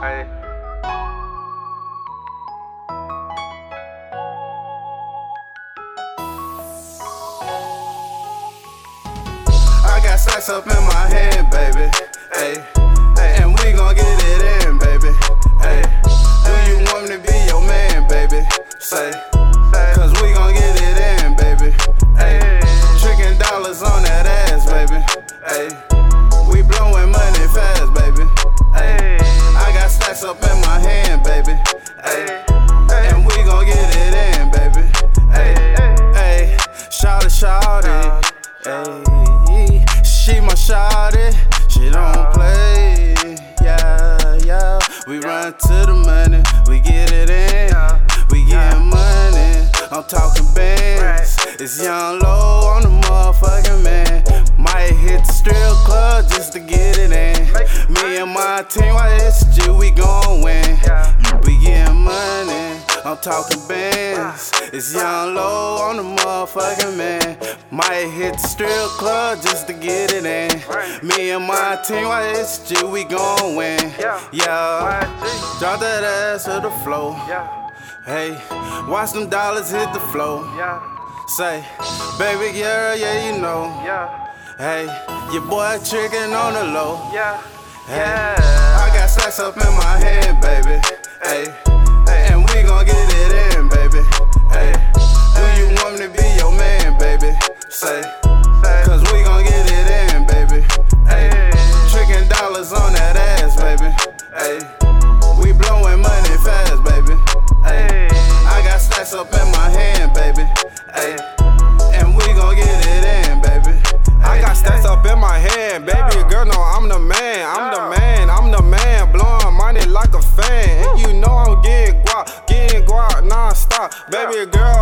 Hey. I got stacks up in my hand, baby. Hey, and we gon' get it in, baby. Hey, do you want me to be your man, baby? Say, cause we gon' get it in, baby. Hey, tricking dollars on that ass, baby. Hey, she my shawty, eh? she don't play. Yeah, yeah. We run to the money, we get it in. We getting money, I'm talking bands. It's young low on the motherfucking man. Might hit the strip club just to get it in. Me and my team, YSG, we gon' win. We getting money, I'm talking bands. It's young low on the motherfucking man. Might hit the strip club just to get it in. Me and my team, YSG, we gon' win. Yeah, drop that ass to the floor. Yeah. Hey, watch them dollars hit the floor. Yeah. Say, baby girl, yeah, you know. Yeah. Hey, your boy tricking on the low. Yeah. Hey, I got stacks up in my hand, baby. Hey, and we gon' get it in, Say, cause we gon' get it in, baby. Hey, tricking dollars on that ass, baby. Hey, we blowing money fast, baby. Hey, I got stacks up in my hand, baby. Hey, and we gon' get it in, baby. I got stacks up in my hand, baby girl. No, I'm the man, I'm the man, I'm the man. Blowing money like a fan, and you know I'm getting guap, getting guap non-stop. Baby girl,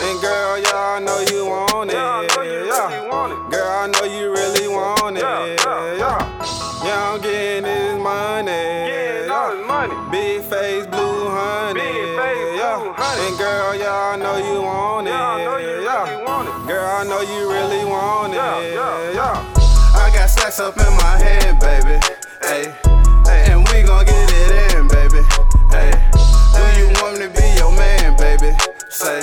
Yeah. And girl, yeah, I know you want it. Yeah. Girl, I know you really want it. Yeah. Yeah, yeah I'm getting this money. Getting all this money. Big face, blue honey. Yeah. And girl, yeah, I know you want it. Yeah. Girl, I know you really want it. Yeah. I got stacks up in my hand, baby. Hey, and we gon' get it in, baby. Hey, do you want me to be your man, baby? Say,